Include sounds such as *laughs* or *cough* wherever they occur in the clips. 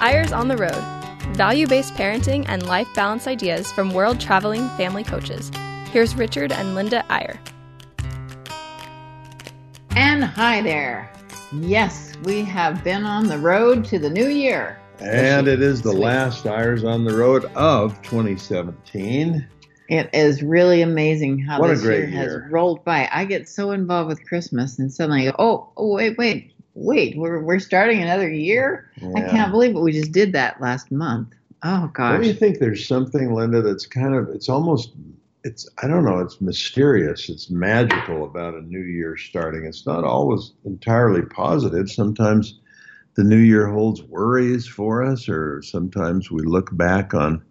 Eyres on the Road value based parenting and life balance ideas from world traveling family coaches. Here's Richard and Linda Eyre. And hi there. Yes, we have been on the road to the new year. And it is the last Eyres on the Road of 2017. It is really amazing how What a this great year has rolled by. I get so involved with Christmas and suddenly oh, oh wait, wait, wait, we're, we're starting another year? I can't believe it. We just did that last month. Oh, gosh. Don't you think there's something, Linda, that's kind of, it's almost, it's, I don't know, it's mysterious, it's magical about a new year starting. It's not always entirely positive. Sometimes the new year holds worries for us, or sometimes we look back on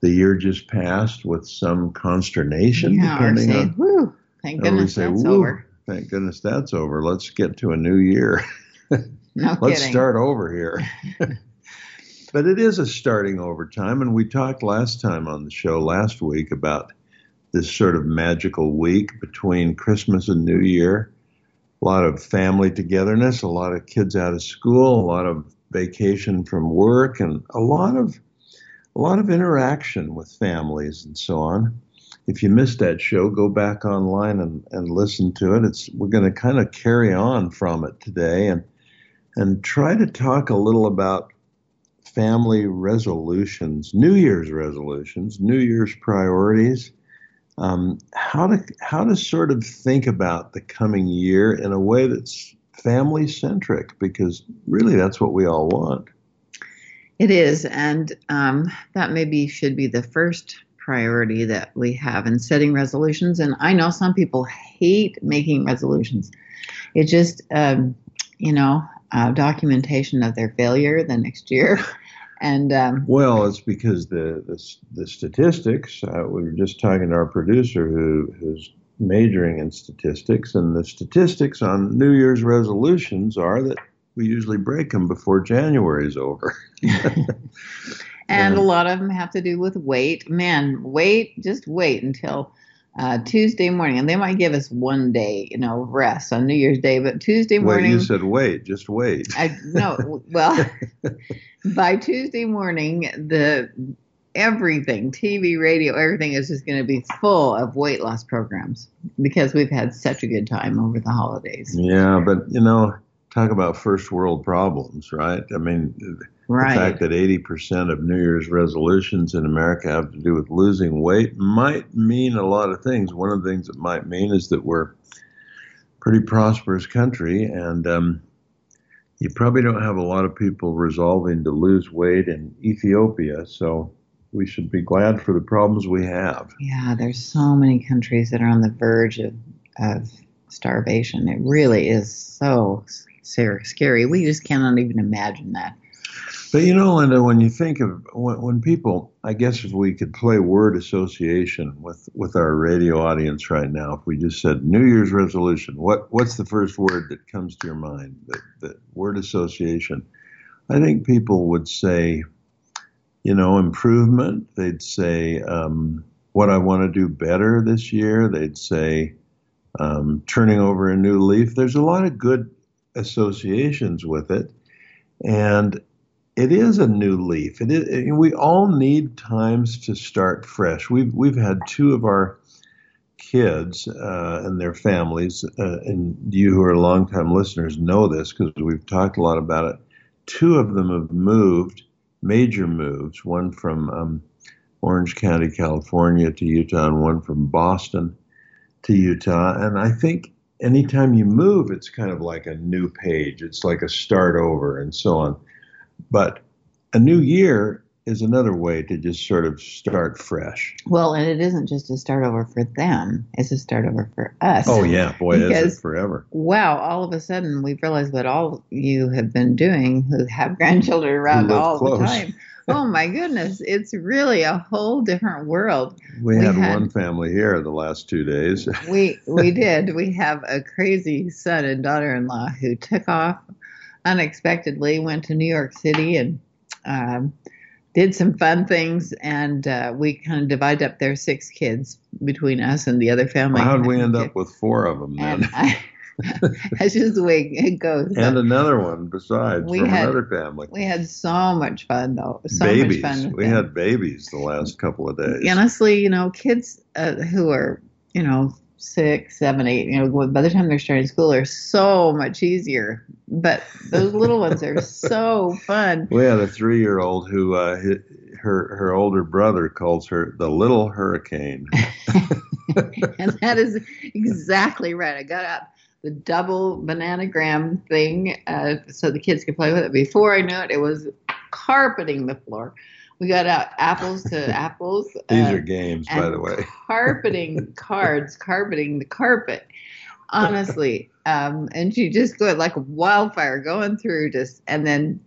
the year just passed with some consternation, Yeah, or depending say, on. whew, thank goodness say, that's "Woo, over. Thank goodness that's over. Let's get to a new year. *laughs* No Let's kidding. start over here. *laughs* but it is a starting over time, and we talked last time on the show last week about this sort of magical week between Christmas and New Year. A lot of family togetherness, a lot of kids out of school, a lot of vacation from work, and a lot of a lot of interaction with families and so on. If you missed that show, go back online and, and listen to it. It's we're going to kind of carry on from it today and and try to talk a little about family resolutions, New Year's resolutions, New Year's priorities, um, how to how to sort of think about the coming year in a way that's family centric, because really that's what we all want. It is, and um, that maybe should be the first priority that we have in setting resolutions. And I know some people hate making resolutions. It just, um, you know, uh, documentation of their failure the next year. *laughs* And um, Well, it's because the the, the statistics. Uh, we were just talking to our producer who who's majoring in statistics, and the statistics on New Year's resolutions are that we usually break them before January is over. *laughs* and a lot of them have to do with weight. Man, wait, just wait until uh, Tuesday morning, and they might give us one day, you know, rest on New Year's Day, but Tuesday Wait, morning. you said wait, just wait. I no, *laughs* well, by Tuesday morning, the everything, TV, radio, everything is just going to be full of weight loss programs because we've had such a good time over the holidays. Yeah, but you know, talk about first world problems, right? I mean, the fact that 80% of New Year's resolutions in America have to do with losing weight might mean a lot of things. One of the things it might mean is that we're a pretty prosperous country, and um, you probably don't have a lot of people resolving to lose weight in Ethiopia. So we should be glad for the problems we have. Yeah, there's so many countries that are on the verge of, of starvation. It really is so scary. We just cannot even imagine that. But you know, Linda, when you think of when, when people, I guess if we could play word association with with our radio audience right now, if we just said New Year's resolution, what what's the first word that comes to your mind? That, the word association. I think people would say, you know, improvement. They'd say um, what I want to do better this year. They'd say um, turning over a new leaf. There's a lot of good associations with it, and it is a new leaf. It is, we all need times to start fresh. We've we've had two of our kids uh, and their families, uh, and you who are longtime listeners know this because we've talked a lot about it. Two of them have moved, major moves. One from um, Orange County, California, to Utah, and one from Boston to Utah. And I think anytime you move, it's kind of like a new page. It's like a start over, and so on. But a new year is another way to just sort of start fresh. Well, and it isn't just a start over for them, it's a start over for us. Oh yeah, boy, is it forever. Wow, all of a sudden we've realized what all you have been doing who have *laughs* grandchildren around all close. the time. Oh my goodness, it's really a whole different world. We, We had, had- one family here the last two days. We we *laughs* did. We have a crazy son and daughter-in-law who took off unexpectedly, went to New York City and um, did some fun things, and uh, we kind of divided up their six kids between us and the other family. How'd we *laughs* end up with four of them then? I, *laughs* That's just the way it goes. and another one besides We from had- another family. we had so much fun though. So babies. much fun. we them. had babies the last couple of days. honestly, you know, kids uh, who are, you know, six, seven, eight, you know, by the time they're starting school they're so much easier. But those little ones are so *laughs* fun. We had a three-year-old who uh, hi- her her older brother calls her the little hurricane. *laughs* And that is exactly right. I got out the double bananagram thing uh, so the kids could play with it. Before I knew it, it was carpeting the floor. We got out apples to *laughs* apples. These uh, are games, by the way. *laughs* carpeting cards, carpeting the carpet. Honestly, um, and she just go like wildfire going through just, and then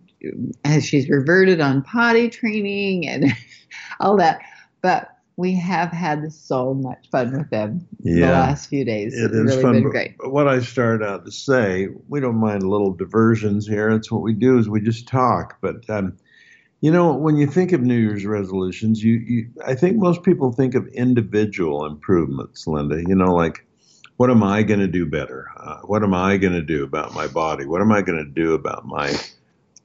as she's reverted on potty training and *laughs* all that. But we have had so much fun with them the last few days. It It's really fun. been great. What I started out to say, we don't mind little diversions here. It's what we do is we just talk. But um, you know, when you think of New Year's resolutions, you, you I think most people think of individual improvements, Linda. You know, like what am I going to do better? Uh, what am I going to do about my body? What am I going to do about my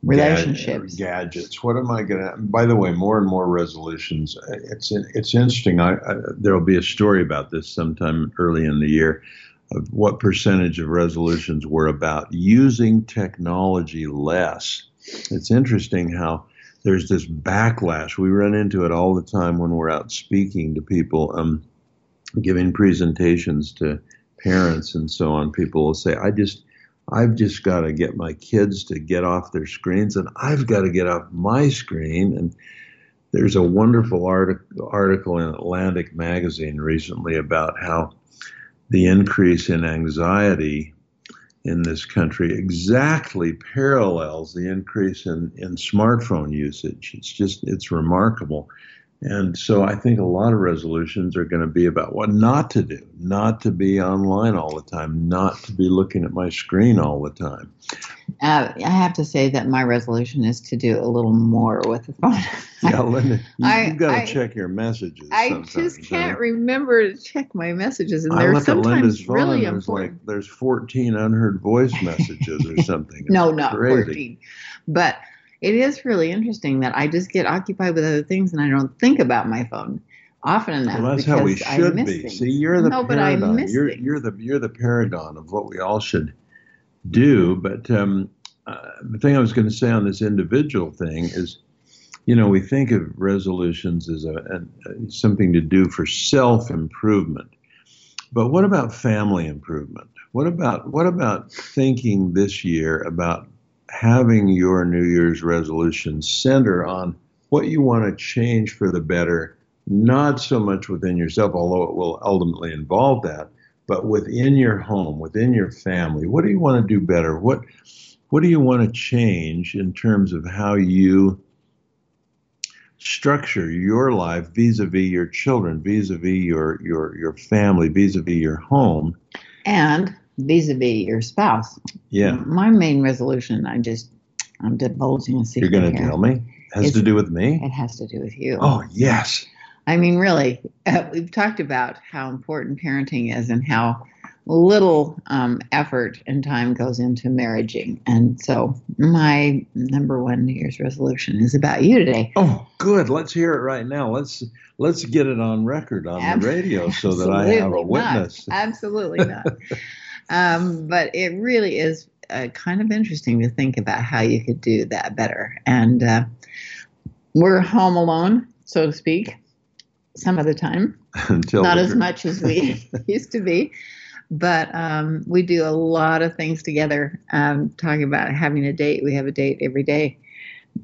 Relationships. gad- gadgets. What am I going to? By the way, more and more resolutions. uh, It's it's interesting. I, I there will be a story about this sometime early in the year of what percentage of resolutions were about using technology less. It's interesting how there's this backlash. We run into it all the time when we're out speaking to people, um, giving presentations to parents and so on. People will say, "I just." I've just got to get my kids to get off their screens, and I've got to get off my screen. And there's a wonderful article, article in Atlantic Magazine recently about how the increase in anxiety in this country exactly parallels the increase in, in smartphone usage. It's just, it's remarkable. And so I think a lot of resolutions are going to be about what not to do, not to be online all the time, not to be looking at my screen all the time. Uh, I have to say that my resolution is to do a little more with the phone. Yeah, Linda, *laughs* you, have got to I- check your messages. I just can't don't remember to check my messages, and they're look at Linda's sometimes phone really and there's important. like there's 14 unheard voice messages or *laughs* something. It's no, not crazy. 14. But it is really interesting that I just get occupied with other things and I don't think about my phone often enough. Well, that's how we should be. things. See, you're the no, but I paragon. miss you're you're the you're the paragon of what we all should do. But um, uh, the thing I was going to say on this individual thing is, you know, we think of resolutions as a, a, a something to do for self improvement. But what about family improvement? What about what about thinking this year about having your New Year's resolution center on what you want to change for the better, not so much within yourself, although it will ultimately involve that, but within your home, within your family. What do you want to do better? What what do you want to change in terms of how you structure your life vis-a-vis your children, vis-a-vis your your your family, vis-a-vis your home? and vis-a-vis your spouse. Yeah. My main resolution, I just, I'm divulging a secret. You're going to tell me? Has to do with me? It has to do with you. Oh, yes. I mean, really, uh, we've talked about how important parenting is and how little um, effort and time goes into marriaging. And so, my number one New Year's resolution is about you today. Oh, good. Let's hear it right now. Let's let's get it on record on Ab- the radio so that I have a Absolutely not. witness. Absolutely not. *laughs* um, but it really is uh, kind of interesting to think about how you could do that better. And uh, we're home alone, so to speak, some of the time. *laughs* Until not as much as we *laughs* *laughs* used to be. But um, we do a lot of things together. Um, talking about having a date, we have a date every day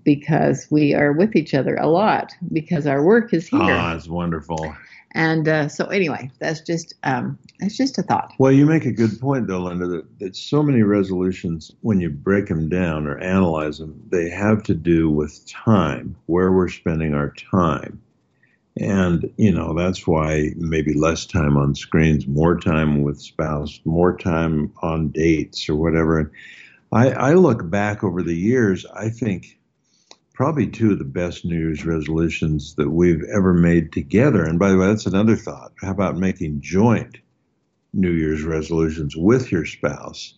because we are with each other a lot because our work is here. Oh, it's wonderful. And uh, so, anyway, that's just um, that's just a thought. Well, you make a good point, though, Linda, that, that so many resolutions, when you break them down or analyze them, they have to do with time, where we're spending our time. And, you know, that's why maybe less time on screens, more time with spouse, more time on dates or whatever. I, I look back over the years, I think probably two of the best New Year's resolutions that we've ever made together. And by the way, that's another thought. How about making joint New Year's resolutions with your spouse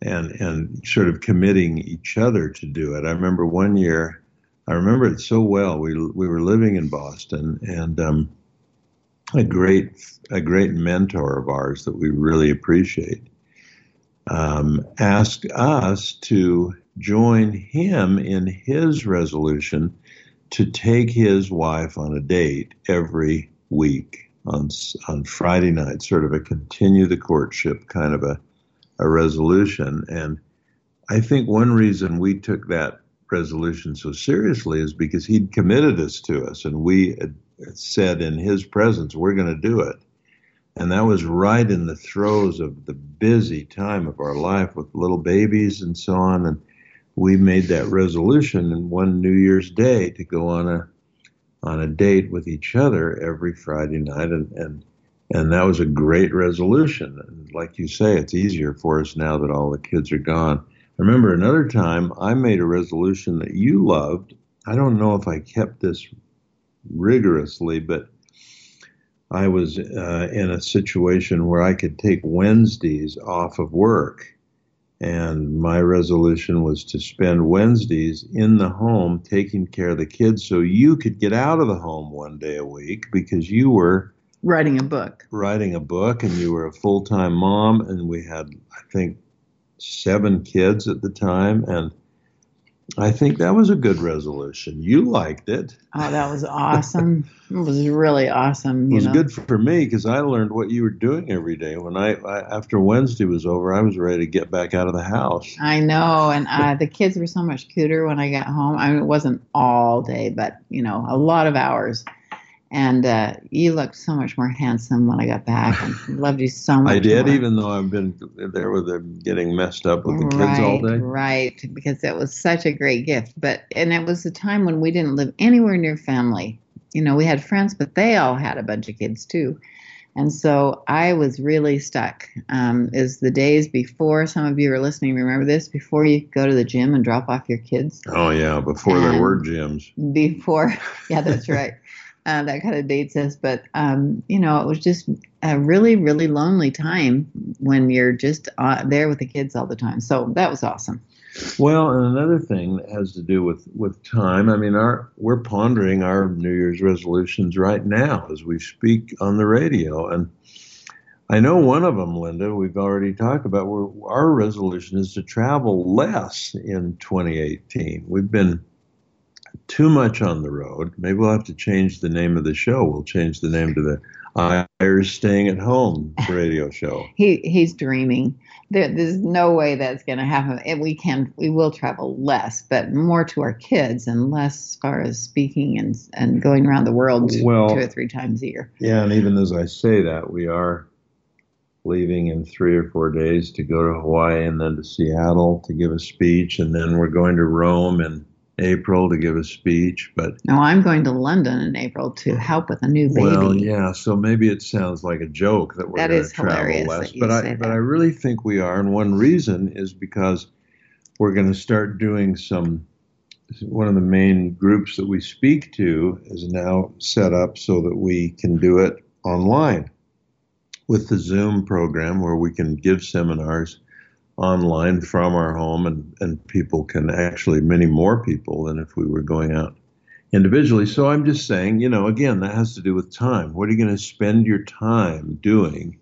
and and sort of committing each other to do it. I remember one year, I remember it so well. We we were living in Boston, and um, a great a great mentor of ours that we really appreciate um, asked us to join him in his resolution to take his wife on a date every week on on Friday night, sort of a continue the courtship kind of a a resolution. And I think one reason we took that resolution so seriously is because he'd committed us to us, and we said in his presence, "We're going to do it." And that was right in the throes of the busy time of our life with little babies and so on. And we made that resolution in one New Year's Day to go on a on a date with each other every Friday night, and and and that was a great resolution. And like you say, it's easier for us now that all the kids are gone. I remember another time I made a resolution that you loved. I don't know if I kept this rigorously, but I was uh, in a situation where I could take Wednesdays off of work. And my resolution was to spend Wednesdays in the home taking care of the kids so you could get out of the home one day a week because you were writing a book. Writing a book, and you were a full time mom. And we had, I think, seven kids at the time. And I think that was a good resolution. You liked it. Oh, that was awesome. it was really awesome. it was know? good for me because I learned what you were doing every day. When I, I, after Wednesday was over, I was ready to get back out of the house. I know, and uh, the kids were so much cuter when I got home. I mean, it wasn't all day, but you know, a lot of hours. And uh, you looked so much more handsome when I got back, and loved you so *laughs* much. I did, more. even though I've been there with them getting messed up with the kids all day. Right, because it was such a great gift. But and it was a time when we didn't live anywhere near family. You know, we had friends, but they all had a bunch of kids too. And so I was really stuck. Um, is the days before some of you are listening, remember this? Before you go to the gym and drop off your kids? Oh, yeah, before there were gyms. Before, *laughs* yeah, that's right. Uh, that kind of dates us. But, um, you know, it was just a really, really lonely time when you're just uh, there with the kids all the time. So that was awesome. Well, and another thing that has to do with, with time, I mean, our we're pondering our New Year's resolutions right now as we speak on the radio. And I know one of them, Linda, we've already talked about, our resolution is to travel less in 2018. We've been too much on the road. Maybe we'll have to change the name of the show. We'll change the name to the Irish Staying at Home radio show. *laughs* He he's dreaming. There, there's no way that's going to happen. And we can we will travel less, but more to our kids and less as far as speaking and and going around the world Well- two or three times a year. Yeah, and even as I say that, we are leaving in three or four days to go to Hawaii and then to Seattle to give a speech, and then we're going to Rome in April to give a speech. But No, I'm going to London in April to hmm. help with a new baby. well, yeah, so maybe it sounds like a joke that we're That going to travel less, but I say but. I really think we are, and one reason is because we're going to start doing some. One of the main groups that we speak to is now set up so that we can do it online with the Zoom program where we can give seminars online from our home and, and people can actually many more people than if we were going out individually. So I'm just saying, you know, again, that has to do with time. What are you going to spend your time doing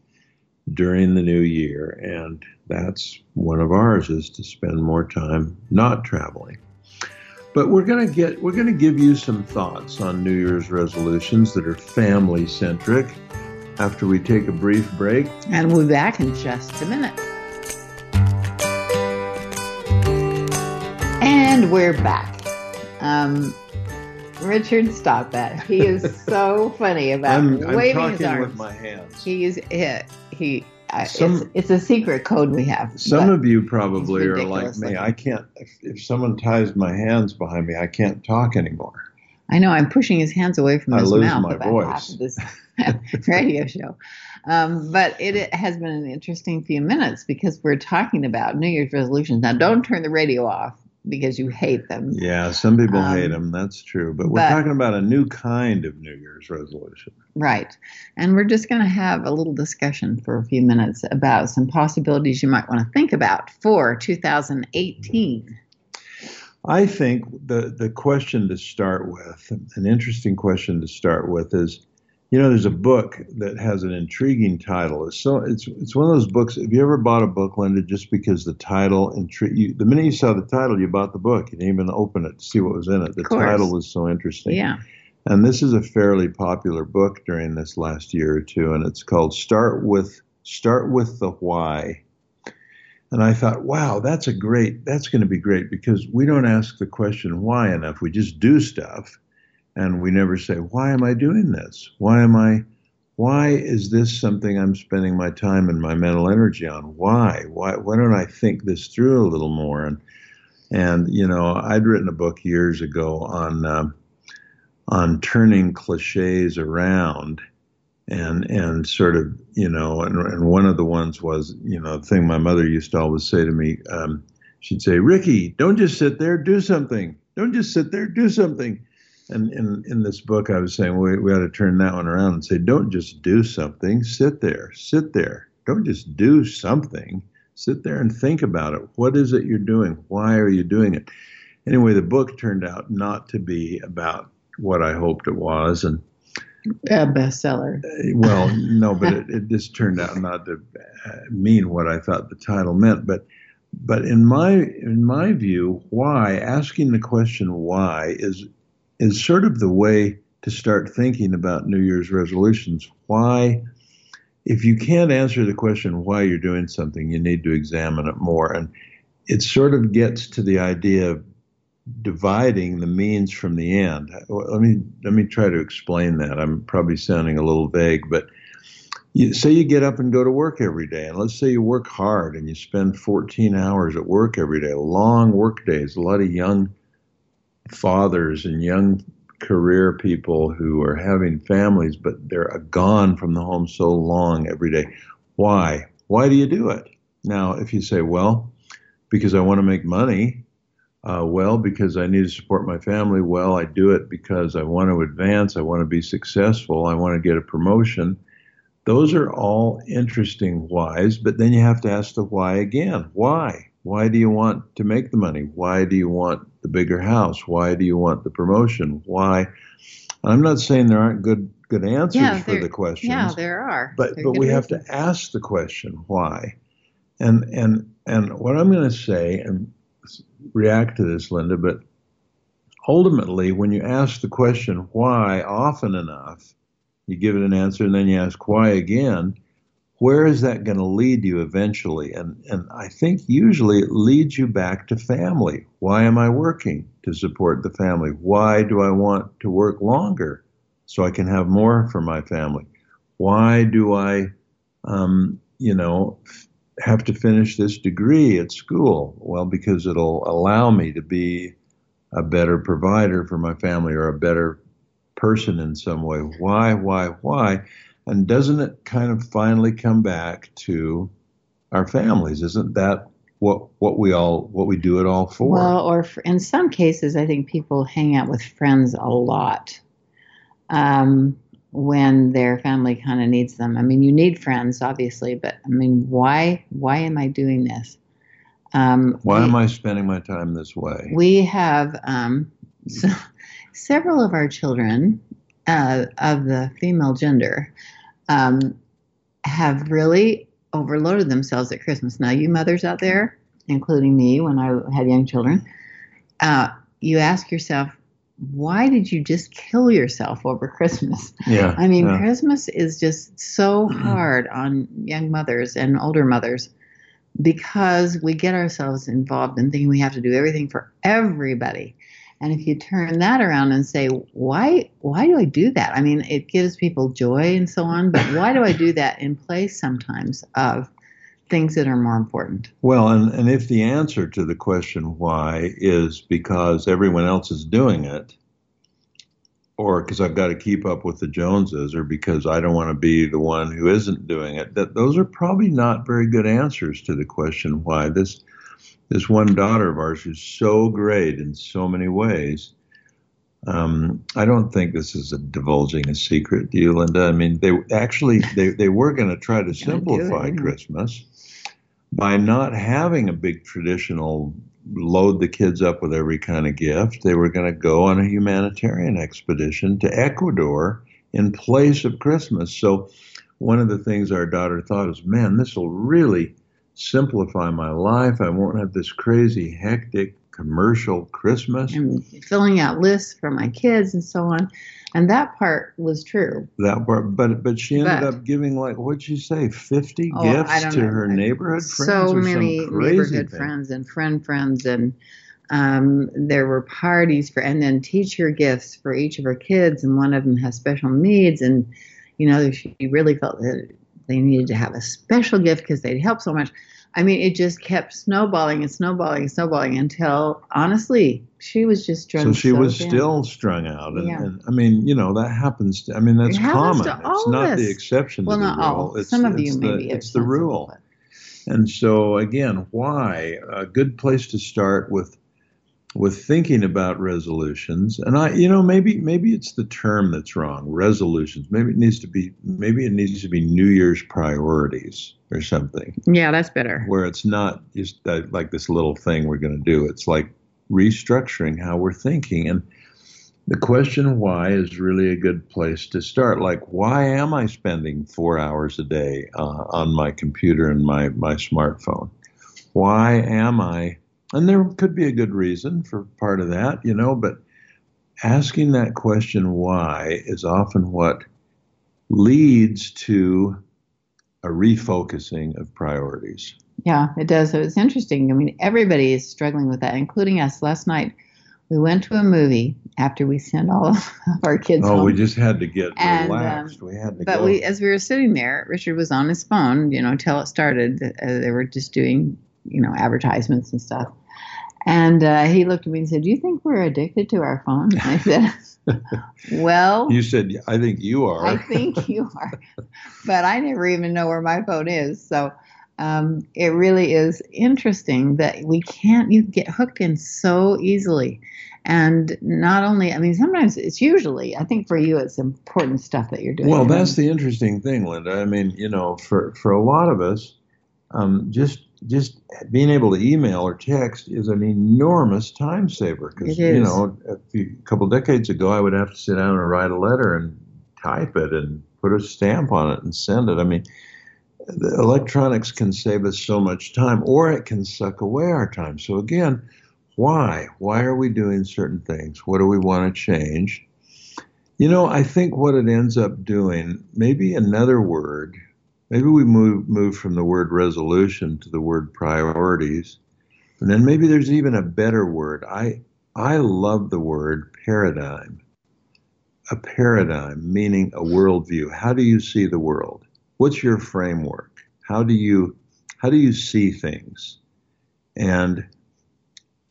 during the new year? And that's one of ours is to spend more time not traveling. But we're going to get we're going to give you some thoughts on New Year's resolutions that are family centric after we take a brief break. And we'll be back in just a minute. And we're back. Um, Richard, stop that. He is *laughs* so funny about I'm, I'm waving his arms. with my hands. He is he, he uh, Some- it's, it's a secret code we have. Some of you probably are like me. looking. I can't. If, if someone ties my hands behind me, I can't talk anymore. I know I'm pushing his hands away from I his lose mouth my voice. half of this *laughs* *laughs* radio show. Um, but it, it has been an interesting few minutes because we're talking about New Year's resolutions. Now, don't turn the radio off because you hate them. Yeah, some people Um, hate them. That's true. But we're but- talking about a new kind of New Year's resolution. Right. And we're just going to have a little discussion for a few minutes about some possibilities you might want to think about for 2018. I think the the question to start with, an interesting question to start with, is, you know, there's a book that has an intriguing title. It's so it's it's one of those books. Have you ever bought a book, Linda, just because the title intrigued you? The minute you saw the title, you bought the book. You didn't even open it to see what was in it. The title was so interesting. Yeah. And this is a fairly popular book during this last year or two, and it's called "Start with Start with the Why." And I thought, wow, that's a great, that's going to be great because we don't ask the question why enough. We just do stuff, and we never say, why am I doing this? Why am I? Why is this something I'm spending my time and my mental energy on? Why? Why? Why don't I think this through a little more? And and you know, I'd written a book years ago on. Um, on turning cliches around and and sort of you know and, and one of the ones was you know the thing my mother used to always say to me um, she'd say ricky don't just sit there do something don't just sit there do something and in in this book i was saying we, we ought to turn that one around and say don't just do something. Sit there. Sit there. Don't just do something. Sit there and think about it. What is it you're doing? Why are you doing it? Anyway the book turned out not to be about what I hoped it was, and A bestseller. uh, well, no, but it, it just turned out not to uh, mean what I thought the title meant. But but in my in my view, why asking the question why is is sort of the way to start thinking about New Year's resolutions. Why, if you can't answer the question why you're doing something, you need to examine it more, and it sort of gets to the idea of dividing the means from the end. Let me let me try to explain that. I'm probably sounding a little vague, but you, say you get up and go to work every day, and let's say you work hard and you spend 14 hours at work every day, long work days. A lot of young fathers and young career people who are having families, but they're gone from the home so long every day. Why? Why do you do it? Now, if you say, well, because I want to make money, uh, well, because I need to support my family. Well, I do it because I want to advance. I want to be successful. I want to get a promotion. Those are all interesting whys, but then you have to ask the why again. Why? Why do you want to make the money? Why do you want the bigger house? Why do you want the promotion? Why? I'm not saying there aren't good good answers Yeah, for the questions Yeah, there are. but There are but we have to ask the question why and and and what i'm going to say and react to this linda but ultimately when you ask the question why often enough you give it an answer and then you ask why again where is that going to lead you eventually and and i think usually it leads you back to family why am i working to support the family why do i want to work longer so i can have more for my family why do I, um, you know, have to finish this degree at school? Well, because it'll allow me to be a better provider for my family or a better person in some way. Why, why, why? And doesn't it kind of finally come back to our families? Isn't that what what we all what we do it all for? Well, or f in some cases, I think people hang out with friends a lot um, when their family kind of needs them. I mean, you need friends, obviously, but I mean, why? Why am I doing this? Um, why we- am I spending my time this way? We have um, so, *laughs* several of our children uh, of the female gender um, have really overloaded themselves at Christmas. Now, you mothers out there, including me when I had young children, uh, you ask yourself, why did you just kill yourself over Christmas? yeah, I mean, yeah. Christmas is just so hard on young mothers and older mothers because we get ourselves involved in thinking we have to do everything for everybody. And if you turn that around and say, why why do I do that? I mean, it gives people joy and so on, but why do I do that in place sometimes of things that are more important? Well, and, and if the answer to the question why is because everyone else is doing it, or because I've got to keep up with the Joneses, or because I don't want to be the one who isn't doing it, that those are probably not very good answers to the question why. This this one daughter of ours who's so great in so many ways. Um, I don't think this is a divulging a secret, do you, Linda? I mean, they actually they, they were going to try to simplify it, Christmas by not having a big traditional load the kids up with every kind of gift. They were going to go on a humanitarian expedition to Ecuador in place of Christmas. So one of the things our daughter thought is, man, this will really simplify my life. I won't have this crazy, hectic commercial Christmas. And filling out lists for my kids and so on. And that part was true. That part, but but she ended but, up giving like what'd she say, fifty oh, gifts to know. her neighborhood friends. So many neighborhood thing. friends and friend friends, and um, there were parties for, and then teacher gifts for each of her kids, and one of them has special needs, and you know she really felt that they needed to have a special gift because they'd help so much. I mean, it just kept snowballing and snowballing and snowballing until, honestly, she was just strung. So she so was still strung out, and, yeah. and, I mean, you know, that happens. To, I mean, that's common. it's not the exception. Well, to not rule. all. It's, Some of you the, maybe. It's the rule. And so, again, why? A good place to start with with thinking about resolutions. And i you know maybe maybe it's the term that's wrong resolutions. Maybe it needs to be maybe it needs to be new year's priorities or something. Yeah that's better. Where it's not just like this little thing we're going to do. It's like restructuring how we're thinking. And the question why is really a good place to start. Like why am i spending four hours a day uh, on my computer and my my smartphone? Why am i and there could be a good reason for part of that, you know, but asking that question why is often what leads to a refocusing of priorities. Yeah, it does. So it's interesting. I mean, everybody is struggling with that, including us. Last night, we went to a movie after we sent all of *laughs* our kids. Oh, home. we just had to get and, um, relaxed. Um, we had to. But go. we, as we were sitting there, Richard was on his phone, you know, until it started. Uh, they were just doing, you know, advertisements and stuff. And uh, he looked at me and said, "Do you think we're addicted to our phones?" And I said, *laughs* "Well, you said I think you are. I think you are, *laughs* but I never even know where my phone is. So um, it really is interesting that we can't you get hooked in so easily." And not only, I mean, sometimes it's usually, I think for you, it's important stuff that you're doing. Well, that's the interesting thing, Linda. I mean, you know, for, for a lot of us, um, just just being able to email or text is an enormous time saver because you know a, few, a couple decades ago I would have to sit down and write a letter and type it and put a stamp on it and send it. I mean, the electronics can save us so much time, or it can suck away our time. So again, why? Why are we doing certain things? What do we want to change? You know, I think what it ends up doing, maybe another word Maybe we move move from the word resolution to the word priorities. And then maybe there's even a better word. I I love the word paradigm. A paradigm, meaning a worldview. How do you see the world? What's your framework? How do you how do you see things? And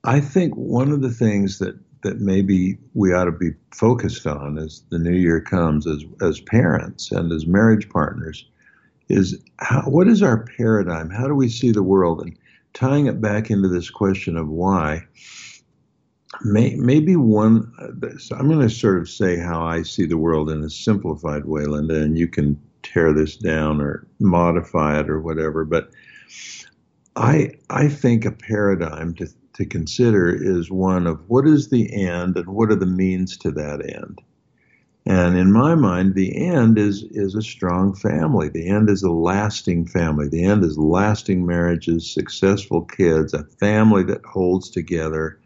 I think one of the things that that maybe we ought to be focused on as the new year comes as as parents and as marriage partners is how, what is our paradigm? How do we see the world? And tying it back into this question of why, may, maybe one, so I'm going to sort of say how I see the world in a simplified way, Linda, and you can tear this down or modify it or whatever. But I, I think a paradigm to, to consider is one of what is the end and what are the means to that end. And in my mind, the end is is a strong family. The end is a lasting family. The end is lasting marriages, successful kids, a family that holds together,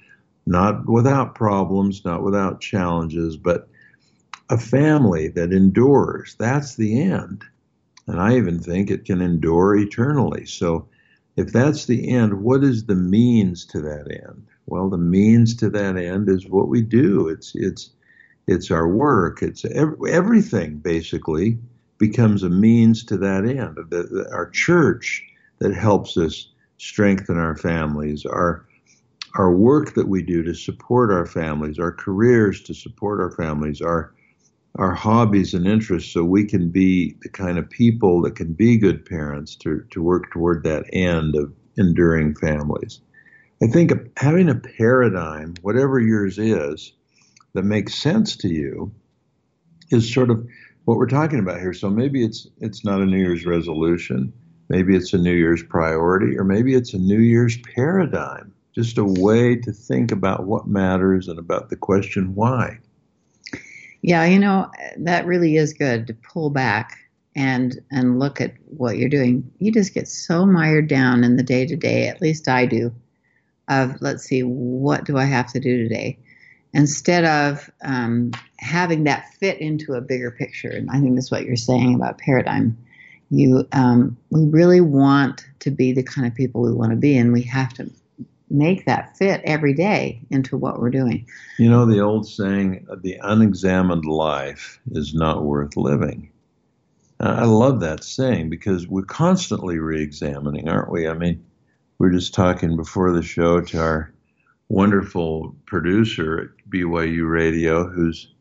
not without problems, not without challenges, but a family that endures. That's the end. And I even think it can endure eternally. So if that's the end, what is the means to that end? Well, the means to that end is what we do. It's it's it's our work, it's everything basically becomes a means to that end. The, the, our church that helps us strengthen our families, our our work that we do to support our families, our careers to support our families, our our hobbies and interests so we can be the kind of people that can be good parents to, to work toward that end of enduring families. I think having a paradigm, whatever yours is, that makes sense to you, is sort of what we're talking about here. So maybe it's it's not a New Year's resolution, maybe it's a New Year's priority, or maybe it's a New Year's paradigm, just a way to think about what matters and about the question why. Yeah, you know, that really is good to pull back and and look at what you're doing. You just get so mired down in the day to day, at least I do, of let's see, what do I have to do today? Instead of um, having that fit into a bigger picture. And I think that's what you're saying about paradigm. You, um, we really want to be the kind of people we want to be, and we have to make that fit every day into what we're doing. You know, the old saying, the unexamined life is not worth living. Uh, I love that saying because we're constantly re examining, aren't we? I mean, we are just talking before the show to our wonderful producer at BYU Radio who's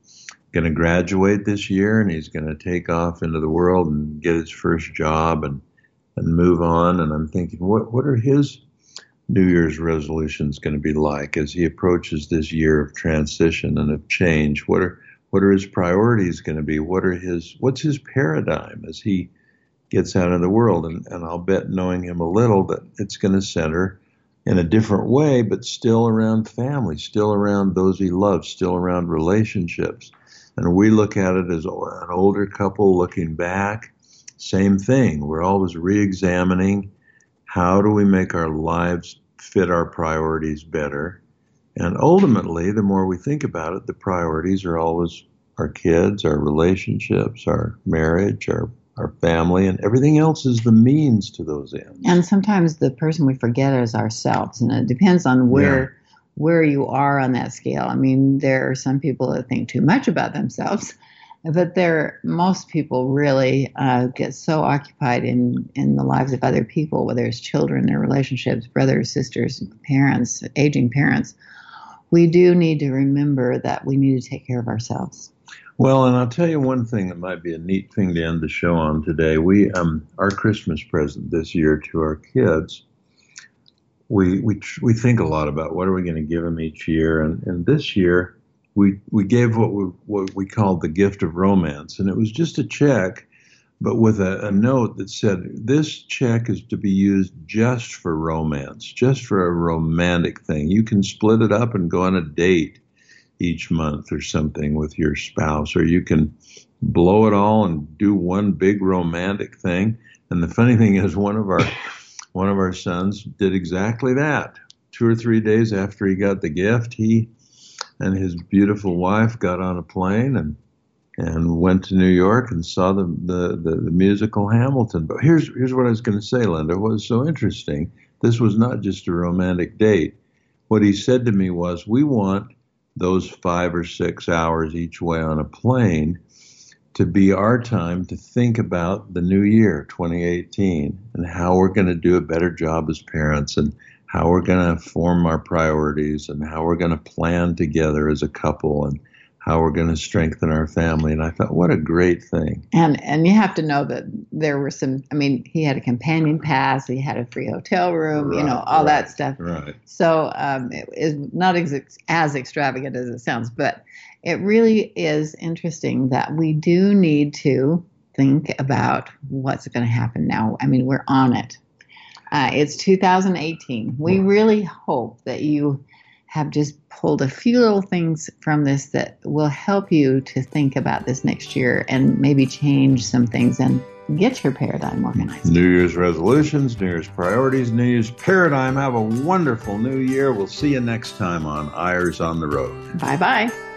going to graduate this year and he's going to take off into the world and get his first job and and move on and I'm thinking what what are his New Year's resolutions going to be like as he approaches this year of transition and of change? What are what are his priorities going to be? What are his what's his paradigm as he gets out in the world? And, and I'll bet knowing him a little that it's going to center in a different way, but still around family, still around those he loves, still around relationships. And we look at it as an older couple looking back. Same thing. We're always re-examining how do we make our lives fit our priorities better. And ultimately, the more we think about it, the priorities are always our kids, our relationships, our marriage, our our family, and everything else is the means to those ends. And sometimes the person we forget is ourselves, and it depends on where yeah. where you are on that scale. I mean, there are some people that think too much about themselves, *laughs* but there most people really uh, get so occupied in in the lives of other people whether it's children their relationships brothers sisters parents aging parents we do need to remember that we need to take care of ourselves well and i'll tell you one thing that might be a neat thing to end the show on today. We um our christmas present this year to our kids we we we think a lot about what are we going to give them each year. And and this year we we gave what we what we called the gift of romance, and it was just a check, but with a, a note that said this check is to be used just for romance, just for a romantic thing. You can split it up and go on a date each month or something with your spouse, or you can blow it all and do one big romantic thing. And the funny thing is, one of our one of our sons did exactly that. Two or three days after he got the gift, he and his beautiful wife got on a plane and and went to New York and saw the the, the, the musical Hamilton. But here's here's what I was going to say, Linda. What was so interesting? This was not just a romantic date. What he said to me was, "We want those five or six hours each way on a plane." to be our time to think about the new year 2018 and how we're going to do a better job as parents and how we're going to form our priorities and how we're going to plan together as a couple and how we're going to strengthen our family. And I thought, what a great thing. And and you have to know that there were some. I mean, he had a companion pass, he had a free hotel room, right, you know, all right, that stuff. Right. So um, it is not ex- as extravagant as it sounds, but it really is interesting that we do need to think about what's going to happen now. I mean, we're on it. Uh, it's 2018. We really hope that you have just pulled a few little things from this that will help you to think about this next year and maybe change some things and get your paradigm organized. New Year's resolutions, New Year's priorities, New Year's paradigm. Have a wonderful new year. We'll see you next time on Eyres on the Road. Bye bye.